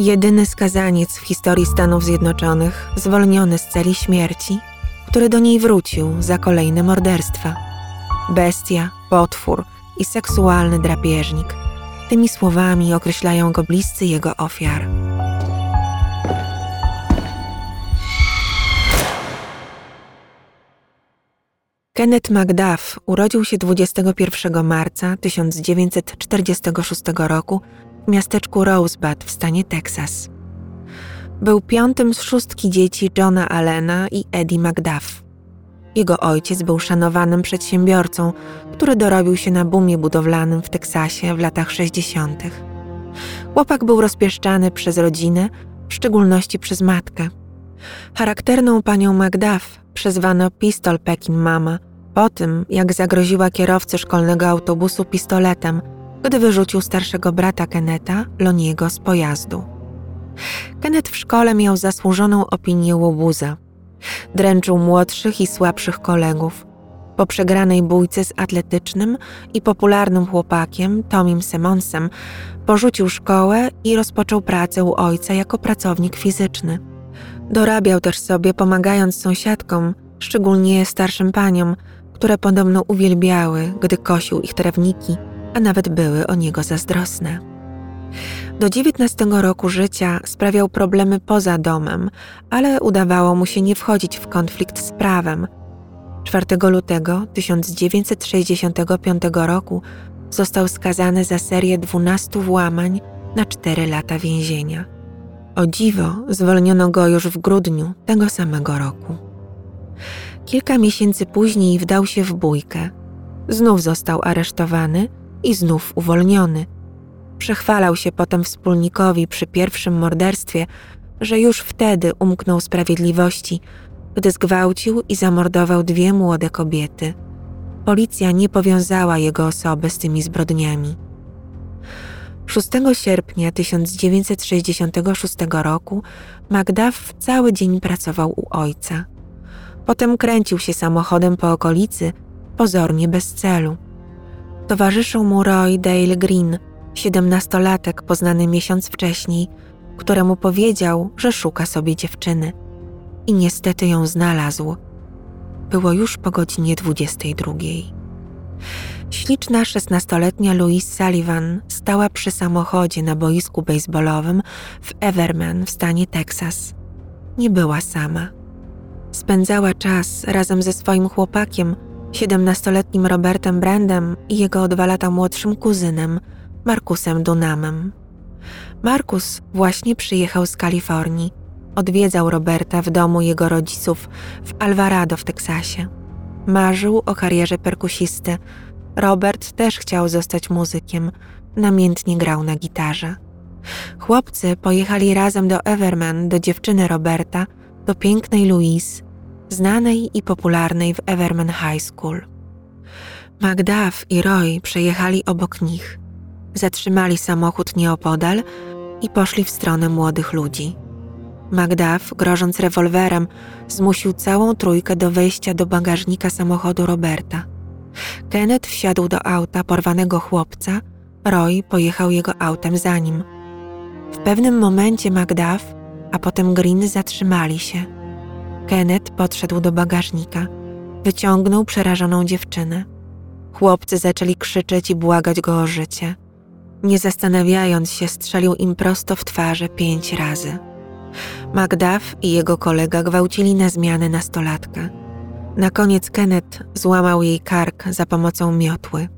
Jedyny skazaniec w historii Stanów Zjednoczonych, zwolniony z celi śmierci, który do niej wrócił za kolejne morderstwa. Bestia, potwór i seksualny drapieżnik. Tymi słowami określają go bliscy jego ofiar. Kenneth McDuff urodził się 21 marca 1946 roku w miasteczku Rosebud w stanie Teksas. Był piątym z szóstki dzieci Johna Allena i Eddie McDuff. Jego ojciec był szanowanym przedsiębiorcą, który dorobił się na boomie budowlanym w Teksasie w latach 60. Chłopak był rozpieszczany przez rodzinę, w szczególności przez matkę. Charakterną panią McDuff przezwano Pistol Pekin Mama po tym, jak zagroziła kierowcy szkolnego autobusu pistoletem, gdy wyrzucił starszego brata Keneta, Loniego, z pojazdu. Kenneth w szkole miał zasłużoną opinię łobuza. Dręczył młodszych i słabszych kolegów. Po przegranej bójce z atletycznym i popularnym chłopakiem Tomim Simonsem porzucił szkołę i rozpoczął pracę u ojca jako pracownik fizyczny. Dorabiał też sobie pomagając sąsiadkom, szczególnie starszym paniom, które podobno uwielbiały, gdy kosił ich trawniki, a nawet były o niego zazdrosne. Do 19 roku życia sprawiał problemy poza domem, ale udawało mu się nie wchodzić w konflikt z prawem. 4 lutego 1965 roku został skazany za serię 12 włamań na 4 lata więzienia. O dziwo, zwolniono go już w grudniu tego samego roku. Kilka miesięcy później wdał się w bójkę. Znów został aresztowany i znów uwolniony. Przechwalał się potem wspólnikowi przy pierwszym morderstwie, że już wtedy umknął sprawiedliwości, gdy zgwałcił i zamordował dwie młode kobiety. Policja nie powiązała jego osoby z tymi zbrodniami. 6 sierpnia 1966 roku Magdaf cały dzień pracował u ojca. Potem kręcił się samochodem po okolicy, pozornie bez celu. Towarzyszył mu Roy Dale Green, siedemnastolatek poznany miesiąc wcześniej, któremu powiedział, że szuka sobie dziewczyny. I niestety ją znalazł. Było już po godzinie 22. Śliczna szesnastoletnia Louise Sullivan stała przy samochodzie na boisku baseballowym w Everman w stanie Teksas. Nie była sama. Spędzała czas razem ze swoim chłopakiem, siedemnastoletnim Robertem Brandem i jego o dwa lata młodszym kuzynem, Markusem Dunamem. Markus właśnie przyjechał z Kalifornii. Odwiedzał Roberta w domu jego rodziców w Alvarado w Teksasie. Marzył o karierze perkusisty. Robert też chciał zostać muzykiem. Namiętnie grał na gitarze. Chłopcy pojechali razem do Everman, do dziewczyny Roberta, do pięknej Louise, znanej i popularnej w Everman High School. Magdaf i Roy przejechali obok nich. Zatrzymali samochód nieopodal i poszli w stronę młodych ludzi. Magdaf, grożąc rewolwerem, zmusił całą trójkę do wejścia do bagażnika samochodu Roberta. Kenneth wsiadł do auta porwanego chłopca, Roy pojechał jego autem za nim. W pewnym momencie Magdaf, a potem Green zatrzymali się. Kenneth podszedł do bagażnika, wyciągnął przerażoną dziewczynę. Chłopcy zaczęli krzyczeć i błagać go o życie. Nie zastanawiając się, strzelił im prosto w twarze pięć razy. Magdaf i jego kolega gwałcili na zmianę nastolatkę. Na koniec Kenneth złamał jej kark za pomocą miotły.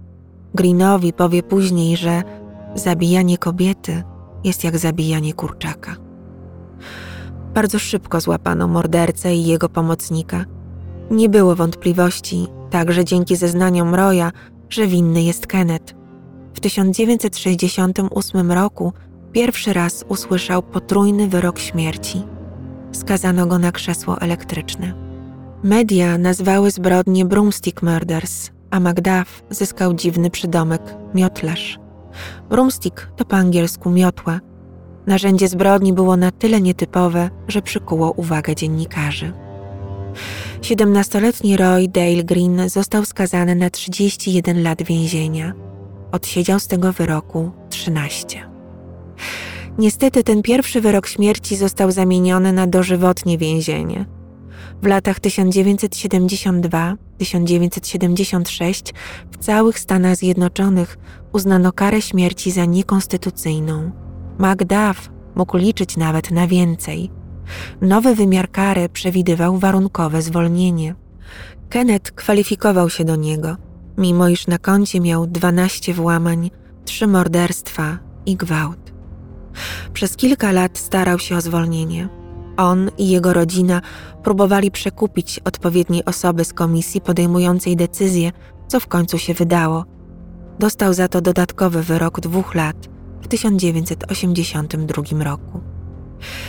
Greenowi powie później, że zabijanie kobiety jest jak zabijanie kurczaka. Bardzo szybko złapano mordercę i jego pomocnika. Nie było wątpliwości, także dzięki zeznaniom Roya, że winny jest Kenneth. W 1968 roku pierwszy raz usłyszał potrójny wyrok śmierci. Skazano go na krzesło elektryczne. Media nazwały zbrodnie Broomstick Murders, a Macduff zyskał dziwny przydomek miotlarz. Broomstick to po angielsku miotła. Narzędzie zbrodni było na tyle nietypowe, że przykuło uwagę dziennikarzy. 17-letni Roy Dale Green został skazany na 31 lat więzienia. Odsiedział z tego wyroku 13. Niestety ten pierwszy wyrok śmierci został zamieniony na dożywotnie więzienie. W latach 1972-1976 w całych Stanach Zjednoczonych uznano karę śmierci za niekonstytucyjną. McDuff mógł liczyć nawet na więcej. Nowy wymiar kary przewidywał warunkowe zwolnienie. Kenneth kwalifikował się do niego, mimo iż na koncie miał 12 włamań, 3 morderstwa i gwałt. Przez kilka lat starał się o zwolnienie. On i jego rodzina próbowali przekupić odpowiednie osoby z komisji podejmującej decyzję, co w końcu się wydało. Dostał za to dodatkowy wyrok dwóch lat w 1982 roku.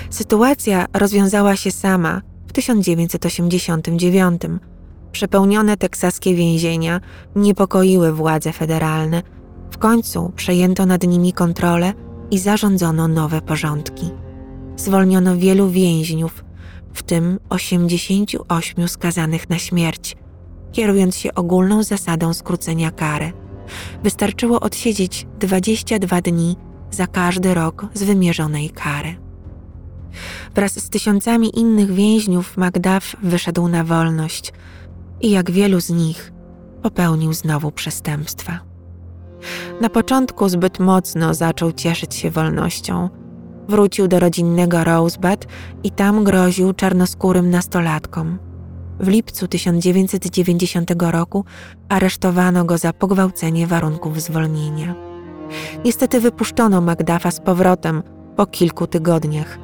Sytuacja rozwiązała się sama w 1989. Przepełnione teksaskie więzienia niepokoiły władze federalne. W końcu przejęto nad nimi kontrolę i zarządzono nowe porządki. Zwolniono wielu więźniów, w tym 88 skazanych na śmierć, kierując się ogólną zasadą skrócenia kary. Wystarczyło odsiedzieć 22 dni za każdy rok z wymierzonej kary. Wraz z tysiącami innych więźniów Macduff wyszedł na wolność i jak wielu z nich popełnił znowu przestępstwa. Na początku zbyt mocno zaczął cieszyć się wolnością. Wrócił do rodzinnego Rosebud i tam groził czarnoskórym nastolatkom. W lipcu 1990 roku aresztowano go za pogwałcenie warunków zwolnienia. Niestety wypuszczono Macduffa z powrotem po kilku tygodniach.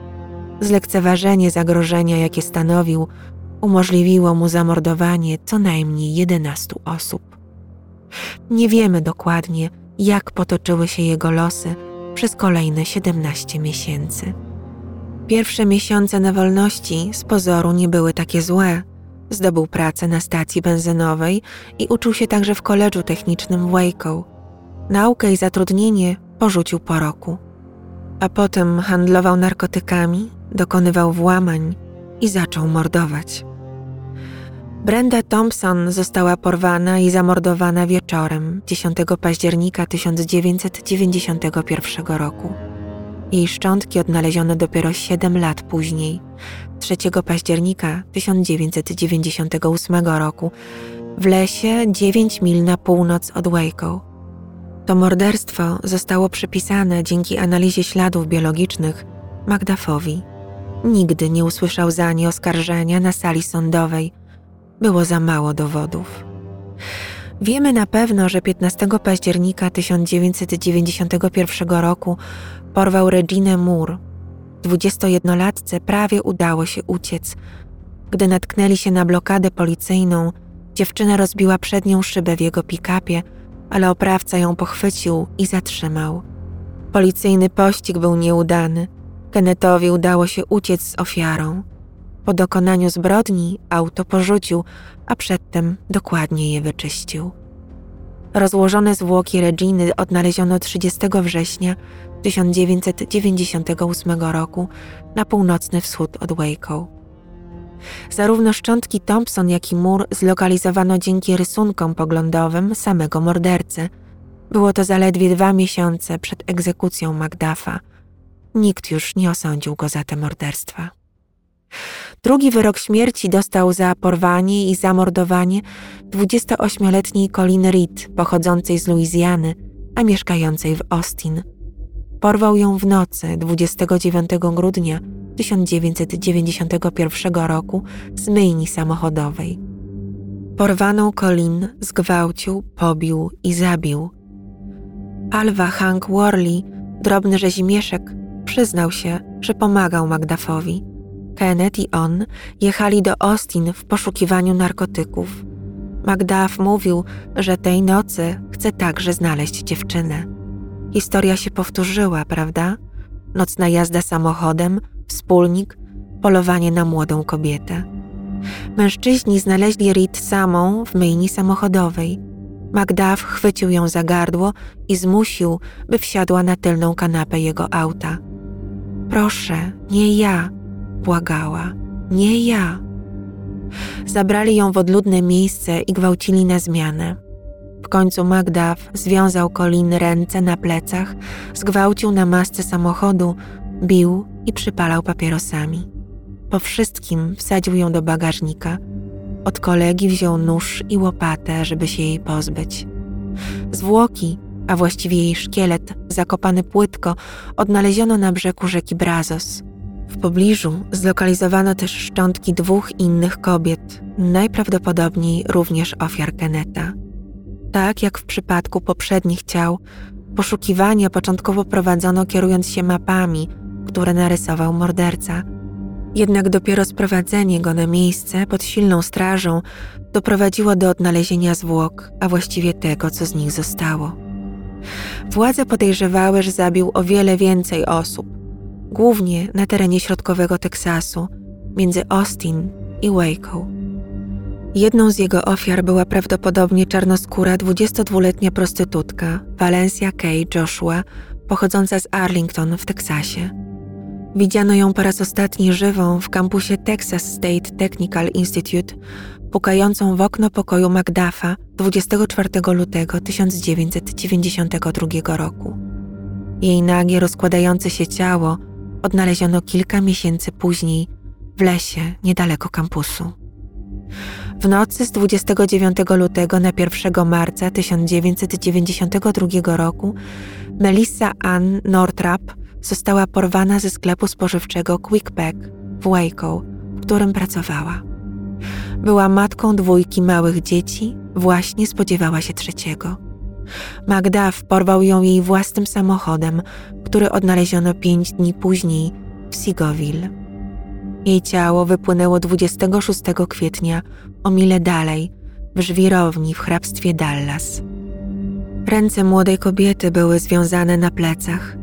Zlekceważenie zagrożenia, jakie stanowił, umożliwiło mu zamordowanie co najmniej 11 osób. Nie wiemy dokładnie, jak potoczyły się jego losy przez kolejne 17 miesięcy. Pierwsze miesiące na wolności z pozoru nie były takie złe. Zdobył pracę na stacji benzynowej i uczył się także w koledżu technicznym w Waco. Naukę i zatrudnienie porzucił po roku. A potem handlował narkotykami, dokonywał włamań i zaczął mordować. Brenda Thompson została porwana i zamordowana wieczorem 10 października 1991 roku. Jej szczątki odnaleziono dopiero 7 lat później, 3 października 1998 roku, w lesie 9 mil na północ od Waco. To morderstwo zostało przypisane dzięki analizie śladów biologicznych Magdafowi. Nigdy nie usłyszał za nie oskarżenia na sali sądowej. Było za mało dowodów. Wiemy na pewno, że 15 października 1991 roku porwał Reginę Moore. 21-latce prawie udało się uciec. Gdy natknęli się na blokadę policyjną, dziewczyna rozbiła przednią szybę w jego pikapie, ale oprawca ją pochwycił i zatrzymał. Policyjny pościg był nieudany. Kennethowi udało się uciec z ofiarą. Po dokonaniu zbrodni auto porzucił, a przedtem dokładnie je wyczyścił. Rozłożone zwłoki Reginy odnaleziono 30 września 1998 roku na północny wschód od Waco. Zarówno szczątki Thompson, jak i mur zlokalizowano dzięki rysunkom poglądowym samego mordercy. Było to zaledwie dwa miesiące przed egzekucją Macduffa. Nikt już nie osądził go za te morderstwa. Drugi wyrok śmierci dostał za porwanie i zamordowanie 28-letniej Colin Reed, pochodzącej z Luizjany, a mieszkającej w Austin. Porwał ją w nocy 29 grudnia 1991 roku z myjni samochodowej. Porwaną Colin zgwałcił, pobił i zabił. Alva Hank Worley, drobny rzezimieszek, przyznał się, że pomagał Magdafowi. Kenneth i on jechali do Austin w poszukiwaniu narkotyków. Magdaf mówił, że tej nocy chce także znaleźć dziewczynę. Historia się powtórzyła, prawda? Nocna jazda samochodem, wspólnik, polowanie na młodą kobietę. Mężczyźni znaleźli Reed samą w myjni samochodowej. Magdaf chwycił ją za gardło i zmusił, by wsiadła na tylną kanapę jego auta. Proszę, nie ja, błagała, nie ja. Zabrali ją w odludne miejsce i gwałcili na zmianę. W końcu Magdaf związał Colin ręce na plecach, zgwałcił na masce samochodu, bił i przypalał papierosami. Po wszystkim wsadził ją do bagażnika. Od kolegi wziął nóż i łopatę, żeby się jej pozbyć. Zwłoki, a właściwie jej szkielet, zakopany płytko, odnaleziono na brzegu rzeki Brazos. Pobliżu zlokalizowano też szczątki dwóch innych kobiet, najprawdopodobniej również ofiar Keneta. Tak jak w przypadku poprzednich ciał, poszukiwania początkowo prowadzono kierując się mapami, które narysował morderca. Jednak dopiero sprowadzenie go na miejsce pod silną strażą doprowadziło do odnalezienia zwłok, a właściwie tego, co z nich zostało. Władze podejrzewały, że zabił o wiele więcej osób, głównie na terenie środkowego Teksasu, między Austin i Waco. Jedną z jego ofiar była prawdopodobnie czarnoskóra 22-letnia prostytutka Valencia Kay Joshua, pochodząca z Arlington w Teksasie. Widziano ją po raz ostatni żywą w kampusie Texas State Technical Institute, pukającą w okno pokoju Magdafa 24 lutego 1992 roku. Jej nagie rozkładające się ciało odnaleziono kilka miesięcy później w lesie niedaleko kampusu. W nocy z 29 lutego na 1 marca 1992 roku Melissa Ann Nortrap została porwana ze sklepu spożywczego Quickpack w Waco, w którym pracowała. Była matką dwójki małych dzieci, właśnie spodziewała się trzeciego. Magdaf porwał ją jej własnym samochodem, który odnaleziono pięć dni później w Seagoville. Jej ciało wypłynęło 26 kwietnia o mile dalej, w żwirowni w hrabstwie Dallas. Ręce młodej kobiety były związane na plecach.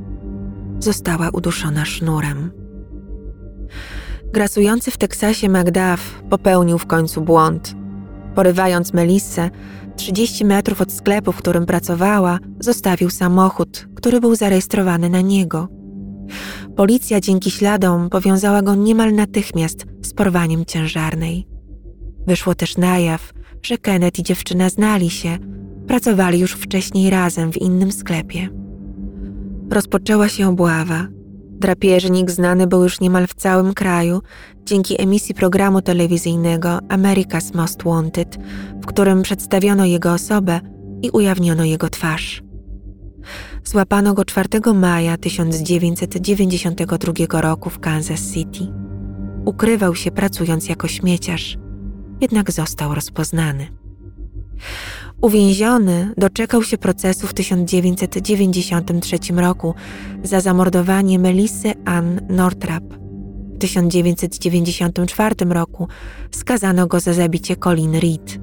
Została uduszona sznurem. Grasujący w Teksasie Magdaf popełnił w końcu błąd. Porywając Melissę, 30 metrów od sklepu, w którym pracowała, zostawił samochód, który był zarejestrowany na niego. Policja dzięki śladom powiązała go niemal natychmiast z porwaniem ciężarnej. Wyszło też na jaw, że Kenneth i dziewczyna znali się, pracowali już wcześniej razem w innym sklepie. Rozpoczęła się obława. Drapieżnik znany był już niemal w całym kraju dzięki emisji programu telewizyjnego America's Most Wanted, w którym przedstawiono jego osobę i ujawniono jego twarz. Złapano go 4 maja 1992 roku w Kansas City. Ukrywał się pracując jako śmieciarz, jednak został rozpoznany. Uwięziony doczekał się procesu w 1993 roku za zamordowanie Melissy Ann Nortrap. W 1994 roku skazano go za zabicie Colin Reed.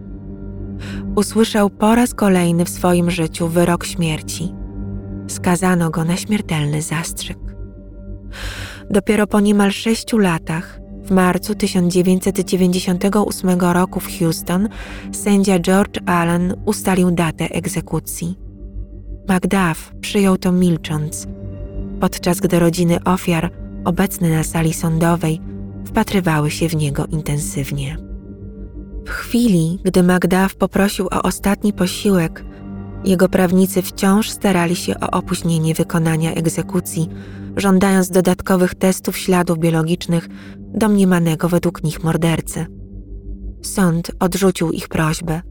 Usłyszał po raz kolejny w swoim życiu wyrok śmierci. Skazano go na śmiertelny zastrzyk. Dopiero po niemal sześciu latach w marcu 1998 roku w Houston sędzia George Allen ustalił datę egzekucji. Macduff przyjął to milcząc, podczas gdy rodziny ofiar, obecne na sali sądowej, wpatrywały się w niego intensywnie. W chwili, gdy Macduff poprosił o ostatni posiłek, jego prawnicy wciąż starali się o opóźnienie wykonania egzekucji, żądając dodatkowych testów śladów biologicznych domniemanego według nich mordercy. Sąd odrzucił ich prośbę.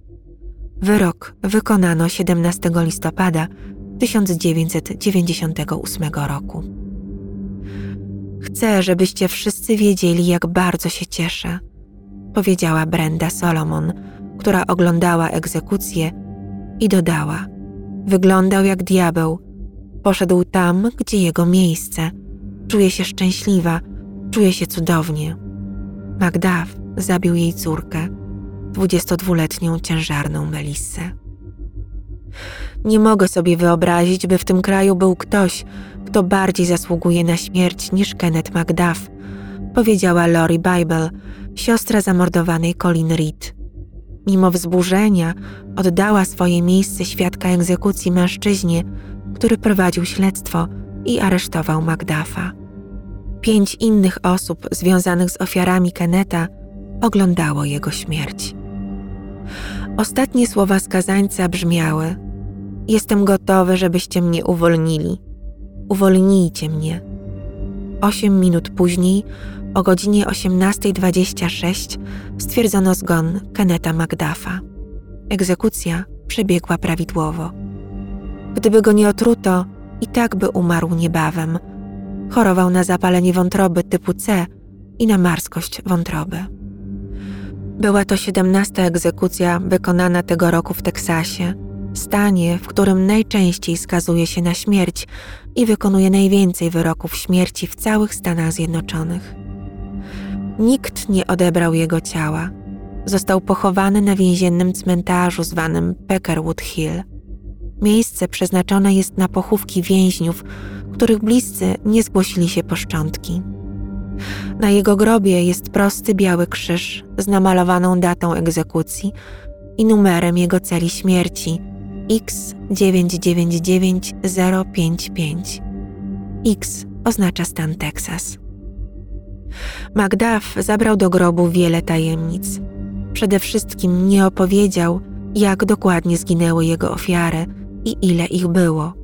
Wyrok wykonano 17 listopada 1998 roku. Chcę, żebyście wszyscy wiedzieli, jak bardzo się cieszę, powiedziała Brenda Solomon, która oglądała egzekucję i dodała: Wyglądał jak diabeł. Poszedł tam, gdzie jego miejsce. Czuje się szczęśliwa, czuje się cudownie. Magdaf zabił jej córkę, 22-letnią ciężarną Melissę. Nie mogę sobie wyobrazić, by w tym kraju był ktoś, kto bardziej zasługuje na śmierć niż Kenneth Macduff, powiedziała Lori Bible, siostra zamordowanej Colin Reed. Mimo wzburzenia oddała swoje miejsce świadka egzekucji mężczyźnie, który prowadził śledztwo i aresztował Macduffa. Pięć innych osób związanych z ofiarami Keneta oglądało jego śmierć. Ostatnie słowa skazańca brzmiały: Jestem gotowy, żebyście mnie uwolnili. Uwolnijcie mnie. Osiem minut później, o godzinie 18.26, stwierdzono zgon Keneta Magdafa. Egzekucja przebiegła prawidłowo. Gdyby go nie otruto, i tak by umarł niebawem. Chorował na zapalenie wątroby typu C i na marskość wątroby. Była to siedemnasta egzekucja wykonana tego roku w Teksasie, stanie, w którym najczęściej skazuje się na śmierć i wykonuje najwięcej wyroków śmierci w całych Stanach Zjednoczonych. Nikt nie odebrał jego ciała. Został pochowany na więziennym cmentarzu zwanym Peckerwood Hill. Miejsce przeznaczone jest na pochówki więźniów, których bliscy nie zgłosili się po szczątki. Na jego grobie jest prosty biały krzyż z namalowaną datą egzekucji i numerem jego celi śmierci X999055. X oznacza stan Teksas. Macduff zabrał do grobu wiele tajemnic. Przede wszystkim nie opowiedział, jak dokładnie zginęły jego ofiary i ile ich było.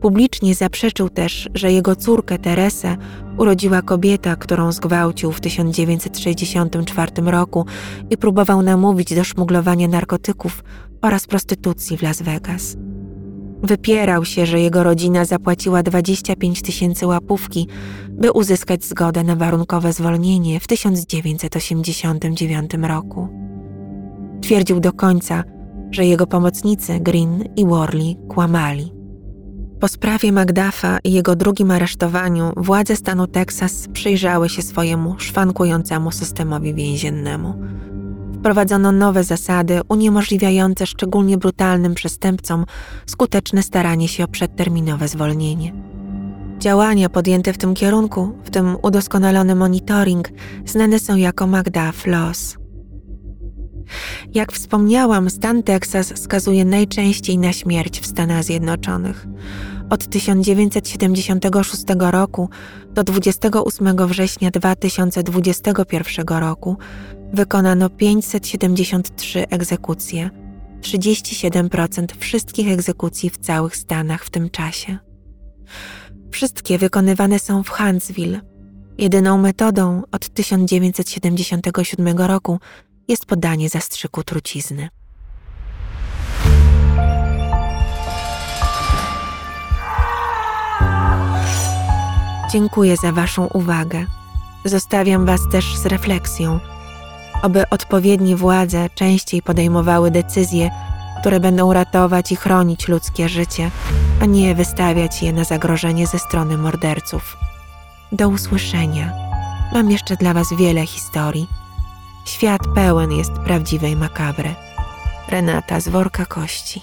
Publicznie zaprzeczył też, że jego córkę Teresę urodziła kobieta, którą zgwałcił w 1964 roku i próbował namówić do szmuglowania narkotyków oraz prostytucji w Las Vegas. Wypierał się, że jego rodzina zapłaciła 25 tysięcy łapówki, by uzyskać zgodę na warunkowe zwolnienie w 1989 roku. Twierdził do końca, że jego pomocnicy Green i Worley kłamali. Po sprawie Magdafa i jego drugim aresztowaniu władze stanu Teksas przyjrzały się swojemu szwankującemu systemowi więziennemu. Wprowadzono nowe zasady uniemożliwiające szczególnie brutalnym przestępcom skuteczne staranie się o przedterminowe zwolnienie. Działania podjęte w tym kierunku, w tym udoskonalony monitoring, znane są jako Magdaf. Jak wspomniałam, stan Teksas skazuje najczęściej na śmierć w Stanach Zjednoczonych. Od 1976 roku do 28 września 2021 roku wykonano 573 egzekucje, 37% wszystkich egzekucji w całych Stanach w tym czasie. Wszystkie wykonywane są w Huntsville. Jedyną metodą od 1977 roku jest podanie zastrzyku trucizny. Dziękuję za Waszą uwagę. Zostawiam Was też z refleksją, aby odpowiednie władze częściej podejmowały decyzje, które będą ratować i chronić ludzkie życie, a nie wystawiać je na zagrożenie ze strony morderców. Do usłyszenia. Mam jeszcze dla Was wiele historii. Świat pełen jest prawdziwej makabry. Renata z worka kości.